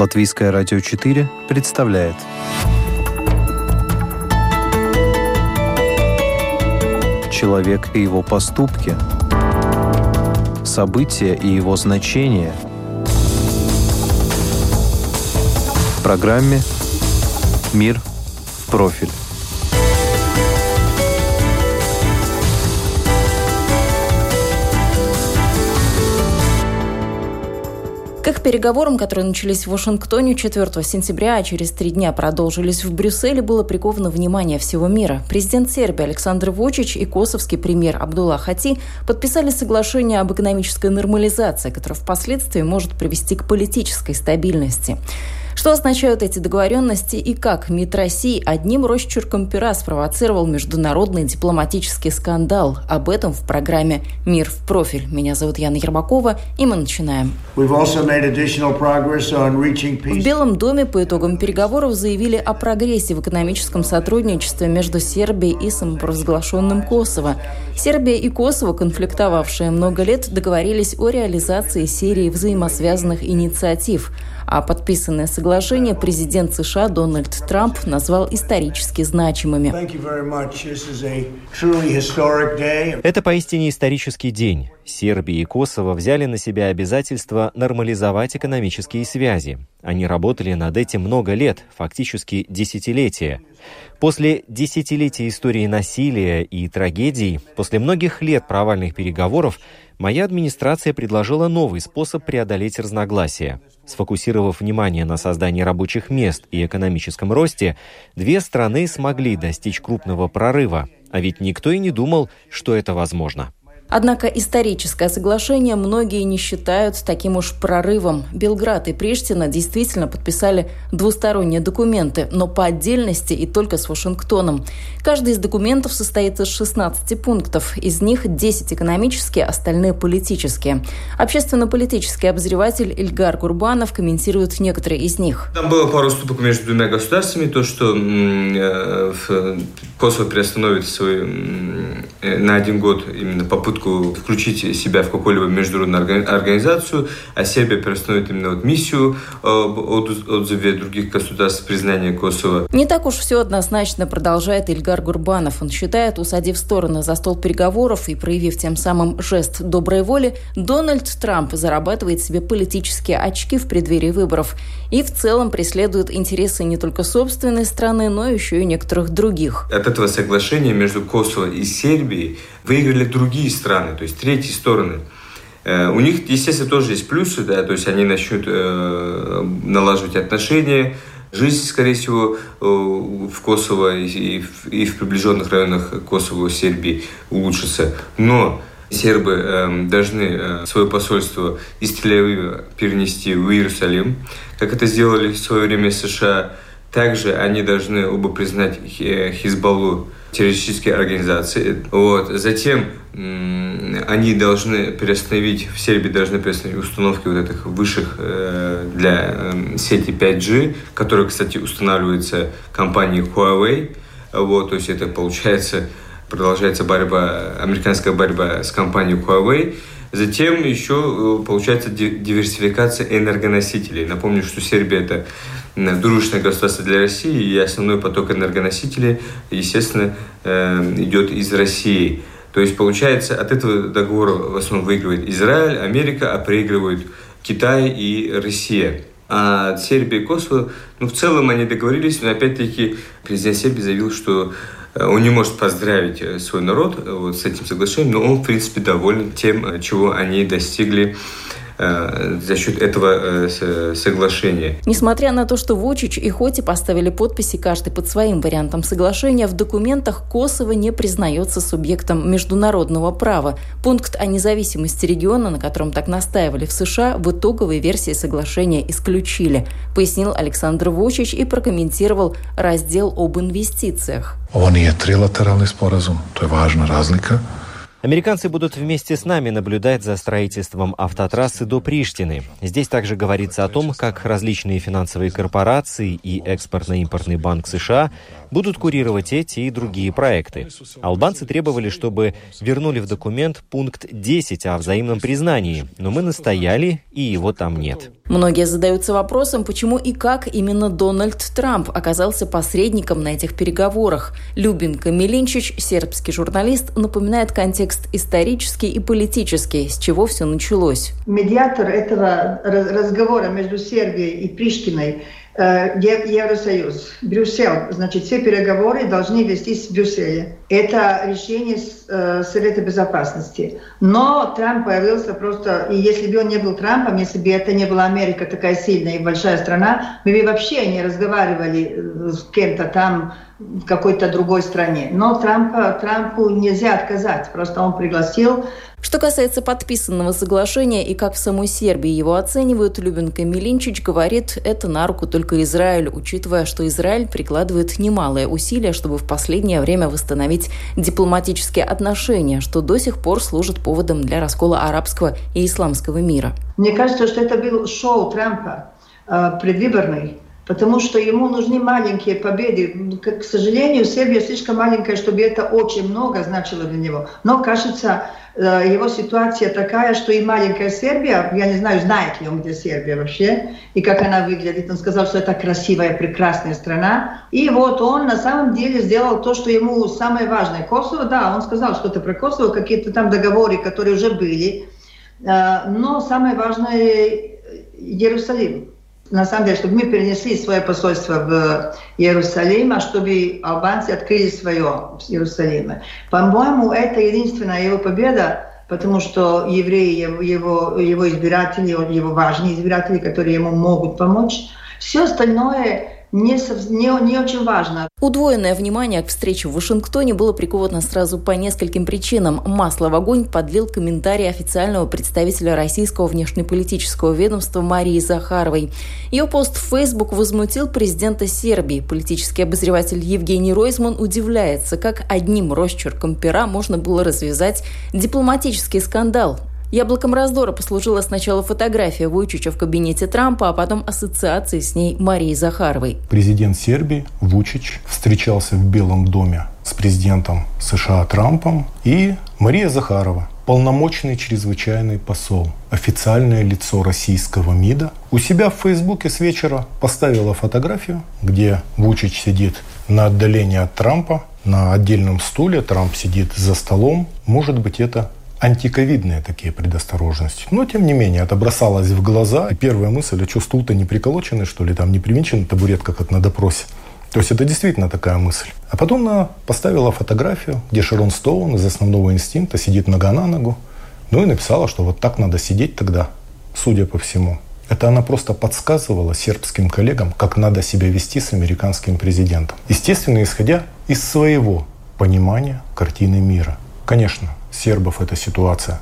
Латвийское радио 4 представляет. Человек и его поступки. События и его значения. В программе «Мир в профиль» К переговорам, которые начались в Вашингтоне 4 сентября, а через три дня продолжились в Брюсселе, было приковано внимание всего мира. Президент Сербии Александр Вучич и косовский премьер Абдулла Хати подписали соглашение об экономической нормализации, которое впоследствии может привести к политической стабильности. Что означают эти договоренности и как МИД России одним росчерком пера спровоцировал международный дипломатический скандал? Об этом в программе «Мир в профиль». Меня зовут Яна Ермакова, и мы начинаем. В Белом доме по итогам переговоров заявили о прогрессе в экономическом сотрудничестве между Сербией и самопровозглашенным Косово. Сербия и Косово, конфликтовавшие много лет, договорились о реализации серии взаимосвязанных инициатив – а подписанное соглашение президент США Дональд Трамп назвал исторически значимыми. Это поистине исторический день. Сербия и Косово взяли на себя обязательство нормализовать экономические связи. Они работали над этим много лет, фактически десятилетия. После десятилетия истории насилия и трагедий, после многих лет провальных переговоров, моя администрация предложила новый способ преодолеть разногласия. Сфокусировав внимание на создании рабочих мест и экономическом росте, две страны смогли достичь крупного прорыва, а ведь никто и не думал, что это возможно. Однако историческое соглашение многие не считают таким уж прорывом. Белград и Приштина действительно подписали двусторонние документы, но по отдельности и только с Вашингтоном. Каждый из документов состоит из 16 пунктов. Из них 10 экономические, остальные политические. Общественно-политический обозреватель Ильгар Курбанов комментирует некоторые из них. Там было пару уступок между двумя государствами. То, что э, Косово приостановит свой, э, на один год именно попытку попытку включить себя в какую-либо международную организацию, а Сербия приостановит именно вот миссию э, от отзыве других государств признания Косово. Не так уж все однозначно продолжает Ильгар Гурбанов. Он считает, усадив стороны за стол переговоров и проявив тем самым жест доброй воли, Дональд Трамп зарабатывает себе политические очки в преддверии выборов и в целом преследует интересы не только собственной страны, но еще и некоторых других. От этого соглашения между Косово и Сербией выиграли другие страны, то есть третьи стороны. Э, у них, естественно, тоже есть плюсы, да, то есть они начнут э, налаживать отношения, жизнь, скорее всего, э, в Косово и, в приближенных районах Косово и Сербии улучшится. Но сербы должны свое посольство из тель перенести в Иерусалим, как это сделали в свое время США. Также они должны оба признать Хизбаллу террористические организации. Вот. Затем они должны перестановить, в Сербии должны перестановить установки вот этих высших э, для э, сети 5G, которые, кстати, устанавливаются компанией Huawei. Вот, то есть это получается, продолжается борьба, американская борьба с компанией Huawei. Затем еще э, получается диверсификация энергоносителей. Напомню, что Сербия это дружественное государство для России, и основной поток энергоносителей, естественно, э, идет из России. То есть, получается, от этого договора в основном выигрывает Израиль, Америка, а проигрывают Китай и Россия. А Сербия и Косово, ну, в целом они договорились, но опять-таки президент Сербии заявил, что э, он не может поздравить э, свой народ вот с этим соглашением, но он, в принципе, доволен тем, чего они достигли Э, за счет этого э, соглашения. Несмотря на то, что Вучич и Хоти поставили подписи каждый под своим вариантом соглашения, в документах Косово не признается субъектом международного права. Пункт о независимости региона, на котором так настаивали в США, в итоговой версии соглашения исключили, пояснил Александр Вучич и прокомментировал раздел об инвестициях. Nije trilateralni sporazum, to je važna razlika. Американцы будут вместе с нами наблюдать за строительством автотрассы до Приштины. Здесь также говорится о том, как различные финансовые корпорации и экспортно-импортный банк США будут курировать эти и другие проекты. Албанцы требовали, чтобы вернули в документ пункт 10 о взаимном признании, но мы настояли, и его там нет. Многие задаются вопросом, почему и как именно Дональд Трамп оказался посредником на этих переговорах. Любин Камелинчич, сербский журналист, напоминает контекст исторический и политический, с чего все началось. Медиатор этого разговора между Сербией и Приштиной Э, Евросоюз, Брюссель, значит, все переговоры должны вестись в Брюсселе. Это решение э, Совета Безопасности. Но Трамп появился просто, и если бы он не был Трампом, если бы это не была Америка такая сильная и большая страна, мы бы вообще не разговаривали э, с кем-то там в какой-то другой стране. Но Трампа, Трампу нельзя отказать, просто он пригласил что касается подписанного соглашения и как в самой Сербии его оценивают, Любенко Милинчич говорит, это на руку только Израилю, учитывая, что Израиль прикладывает немалые усилия, чтобы в последнее время восстановить дипломатические отношения, что до сих пор служит поводом для раскола арабского и исламского мира. Мне кажется, что это был шоу Трампа э, предвыборный потому что ему нужны маленькие победы. К сожалению, Сербия слишком маленькая, чтобы это очень много значило для него. Но, кажется, э, его ситуация такая, что и маленькая Сербия, я не знаю, знает ли он, где Сербия вообще, и как она выглядит. Он сказал, что это красивая, прекрасная страна. И вот он на самом деле сделал то, что ему самое важное. Косово, да, он сказал что-то про Косово, какие-то там договоры, которые уже были. Э, но самое важное – Иерусалим на самом деле, чтобы мы перенесли свое посольство в Иерусалим, а чтобы албанцы открыли свое в Иерусалиме. По-моему, это единственная его победа, потому что евреи, его, его, избиратели, его важные избиратели, которые ему могут помочь. Все остальное не, не, не очень важно. Удвоенное внимание к встрече в Вашингтоне было приковано сразу по нескольким причинам. Масло в огонь подлил комментарий официального представителя российского внешнеполитического ведомства Марии Захаровой. Ее пост в Facebook возмутил президента Сербии. Политический обозреватель Евгений Ройзман удивляется, как одним росчерком пера можно было развязать дипломатический скандал. Яблоком раздора послужила сначала фотография Вучича в кабинете Трампа, а потом ассоциации с ней Марии Захаровой. Президент Сербии Вучич встречался в Белом доме с президентом США Трампом и Мария Захарова, полномочный чрезвычайный посол, официальное лицо российского МИДа, у себя в Фейсбуке с вечера поставила фотографию, где Вучич сидит на отдалении от Трампа, на отдельном стуле, Трамп сидит за столом. Может быть, это антиковидные такие предосторожности. Но, тем не менее, это бросалось в глаза. И первая мысль, а что стул-то не приколоченный, что ли, там не привинчена табуретка, как на допросе. То есть это действительно такая мысль. А потом она поставила фотографию, где Шерон Стоун из основного инстинкта сидит нога на ногу. Ну и написала, что вот так надо сидеть тогда, судя по всему. Это она просто подсказывала сербским коллегам, как надо себя вести с американским президентом. Естественно, исходя из своего понимания картины мира. Конечно, сербов эта ситуация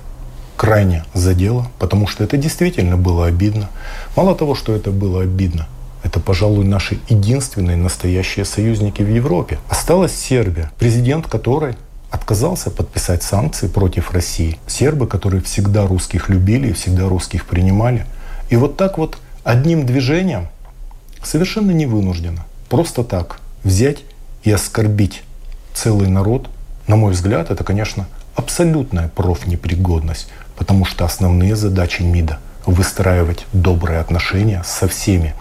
крайне задела, потому что это действительно было обидно. Мало того, что это было обидно, это, пожалуй, наши единственные настоящие союзники в Европе. Осталась Сербия, президент которой отказался подписать санкции против России. Сербы, которые всегда русских любили и всегда русских принимали. И вот так вот одним движением, совершенно не вынужденно, просто так взять и оскорбить целый народ, на мой взгляд, это, конечно, абсолютная профнепригодность, потому что основные задачи МИДа – выстраивать добрые отношения со всеми,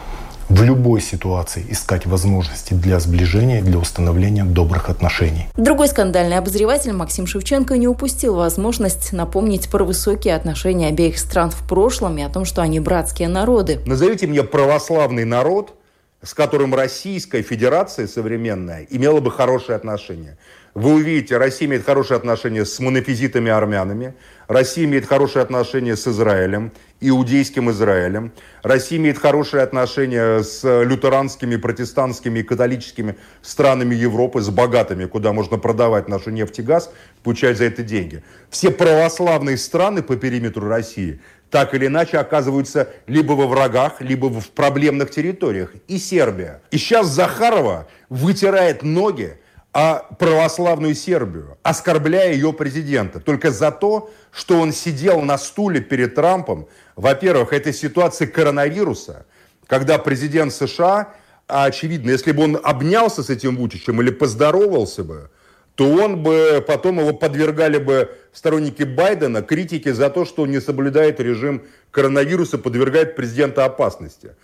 в любой ситуации искать возможности для сближения, для установления добрых отношений. Другой скандальный обозреватель Максим Шевченко не упустил возможность напомнить про высокие отношения обеих стран в прошлом и о том, что они братские народы. Назовите мне православный народ, с которым Российская Федерация современная имела бы хорошие отношения. Вы увидите, Россия имеет хорошие отношения с монофизитами армянами, Россия имеет хорошие отношения с Израилем, иудейским Израилем, Россия имеет хорошие отношения с лютеранскими, протестантскими и католическими странами Европы, с богатыми, куда можно продавать нашу нефть и газ, получать за это деньги. Все православные страны по периметру России так или иначе оказываются либо во врагах, либо в проблемных территориях. И Сербия. И сейчас Захарова вытирает ноги а православную Сербию, оскорбляя ее президента. Только за то, что он сидел на стуле перед Трампом. Во-первых, это ситуация коронавируса, когда президент США очевидно, если бы он обнялся с этим Вучичем или поздоровался бы, то он бы, потом его подвергали бы сторонники Байдена критике за то, что он не соблюдает режим коронавируса, подвергает президента опасности.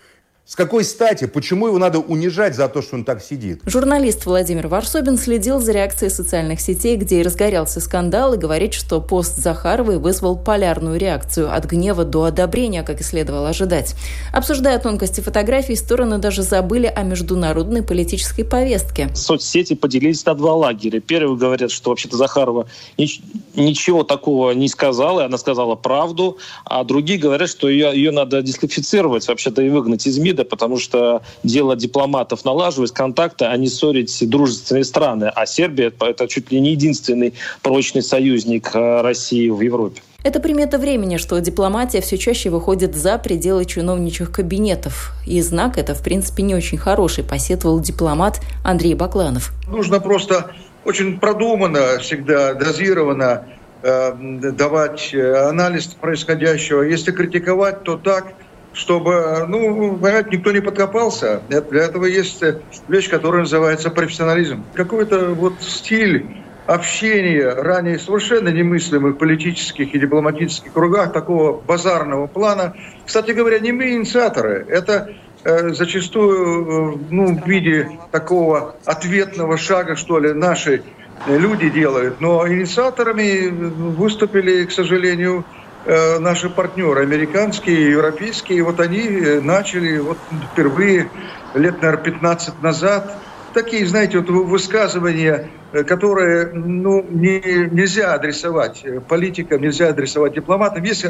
С какой стати? Почему его надо унижать за то, что он так сидит? Журналист Владимир Варсобин следил за реакцией социальных сетей, где и разгорелся скандал, и говорит, что пост Захаровой вызвал полярную реакцию от гнева до одобрения, как и следовало ожидать. Обсуждая тонкости фотографий, стороны даже забыли о международной политической повестке. Соцсети поделились на два лагеря. Первые говорят, что вообще-то Захарова ничего такого не сказала, и она сказала правду, а другие говорят, что ее, ее надо дисквалифицировать, вообще-то и выгнать из МИДа вида, потому что дело дипломатов налаживать контакты, а не ссорить дружественные страны. А Сербия — это чуть ли не единственный прочный союзник э, России в Европе. Это примета времени, что дипломатия все чаще выходит за пределы чиновничьих кабинетов. И знак это, в принципе, не очень хороший, посетовал дипломат Андрей Бакланов. Нужно просто очень продуманно, всегда дозированно э, давать э, анализ происходящего. Если критиковать, то так, чтобы, ну, никто не подкопался. Для этого есть вещь, которая называется профессионализм. Какой-то вот стиль общения ранее совершенно немыслимых политических и дипломатических кругах такого базарного плана. Кстати говоря, не мы инициаторы. Это э, зачастую э, ну, в виде такого ответного шага, что ли, наши люди делают. Но инициаторами выступили, к сожалению, Э, наши партнеры, американские, европейские, вот они э, начали вот впервые лет, наверное, 15 назад такие, знаете, вот высказывания, э, которые ну, не, нельзя адресовать политикам, нельзя адресовать дипломатам. Есть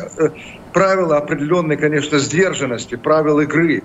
правила определенной, конечно, сдержанности, правила игры.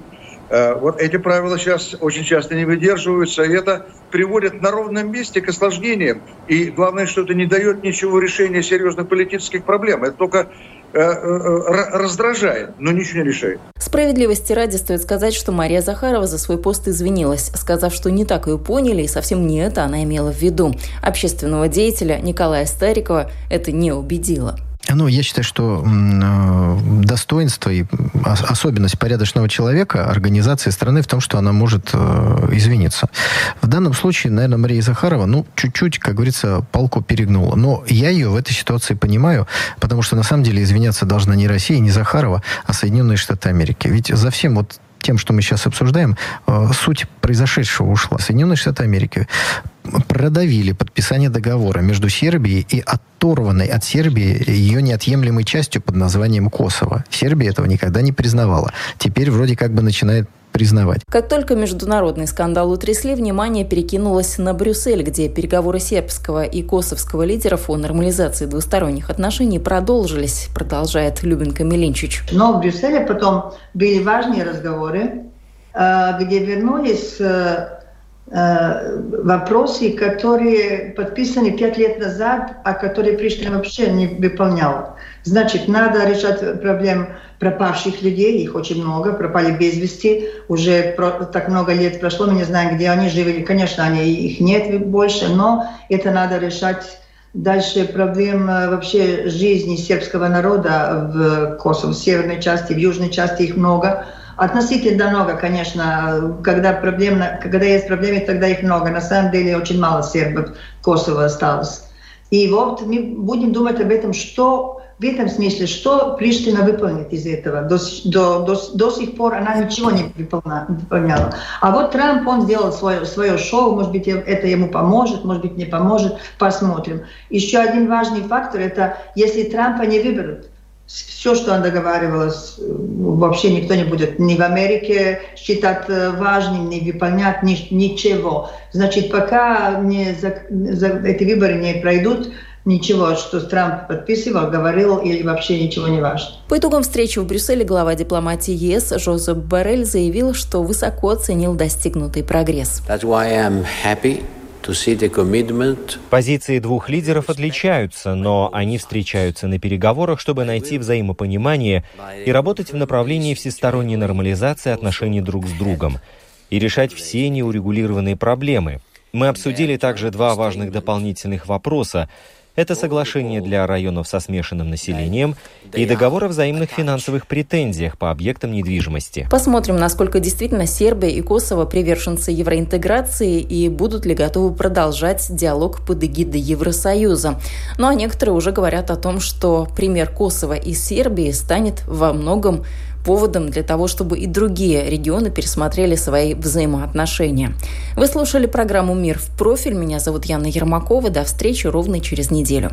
Вот эти правила сейчас очень часто не выдерживаются, и это приводит на ровном месте к осложнениям. И главное, что это не дает ничего решения серьезных политических проблем. Это только Э, э, раздражает, но ничего не решает. Справедливости ради стоит сказать, что Мария Захарова за свой пост извинилась, сказав, что не так ее поняли, и совсем не это она имела в виду. Общественного деятеля Николая Старикова это не убедило. Ну, я считаю, что э, достоинство и особенность порядочного человека, организации страны в том, что она может э, извиниться. В данном случае, наверное, Мария Захарова, ну, чуть-чуть, как говорится, палку перегнула. Но я ее в этой ситуации понимаю, потому что на самом деле извиняться должна не Россия, не Захарова, а Соединенные Штаты Америки. Ведь за всем вот тем, что мы сейчас обсуждаем, э, суть произошедшего ушла. Соединенные Штаты Америки продавили подписание договора между Сербией и оторванной от Сербии ее неотъемлемой частью под названием Косово. Сербия этого никогда не признавала. Теперь вроде как бы начинает признавать. Как только международный скандал утрясли, внимание перекинулось на Брюссель, где переговоры сербского и косовского лидеров о нормализации двусторонних отношений продолжились, продолжает Любенко Милинчич. Но в Брюсселе потом были важные разговоры, э, где вернулись э, вопросы, которые подписаны пять лет назад, а которые Приштина вообще не выполняла. Значит, надо решать проблем пропавших людей, их очень много, пропали без вести, уже так много лет прошло, мы не знаем, где они жили. Конечно, они, их нет больше, но это надо решать Дальше проблем э, вообще жизни сербского народа в Косово, в северной части, в южной части их много. Относительно много, конечно. Когда, проблем, когда есть проблемы, тогда их много. На самом деле очень мало сербов Косово осталось. И вот мы будем думать об этом, что в этом смысле, что Приштина выполнит из этого. До, до, до, до сих пор она ничего не выполняла. А вот Трамп, он сделал свое, свое шоу, может быть, это ему поможет, может быть, не поможет, посмотрим. Еще один важный фактор, это если Трампа не выберут, все, что он договаривалась, вообще никто не будет ни в Америке считать э, важным, не выполнять ни, ничего. Значит, пока не за, за эти выборы не пройдут, ничего, что Трамп подписывал, говорил или вообще ничего не важно. По итогам встречи в Брюсселе глава дипломатии ЕС Жозеп Барель заявил, что высоко оценил достигнутый прогресс. That's why I'm happy Позиции двух лидеров отличаются, но они встречаются на переговорах, чтобы найти взаимопонимание и работать в направлении всесторонней нормализации отношений друг с другом и решать все неурегулированные проблемы. Мы обсудили также два важных дополнительных вопроса Это соглашение для районов со смешанным населением и договор о взаимных финансовых претензиях по объектам недвижимости. Посмотрим, насколько действительно Сербия и Косово приверженцы евроинтеграции и будут ли готовы продолжать диалог под эгидой Евросоюза. Ну а некоторые уже говорят о том, что пример Косово и Сербии станет во многом поводом для того, чтобы и другие регионы пересмотрели свои взаимоотношения. Вы слушали программу «Мир в профиль». Меня зовут Яна Ермакова. До встречи ровно через неделю.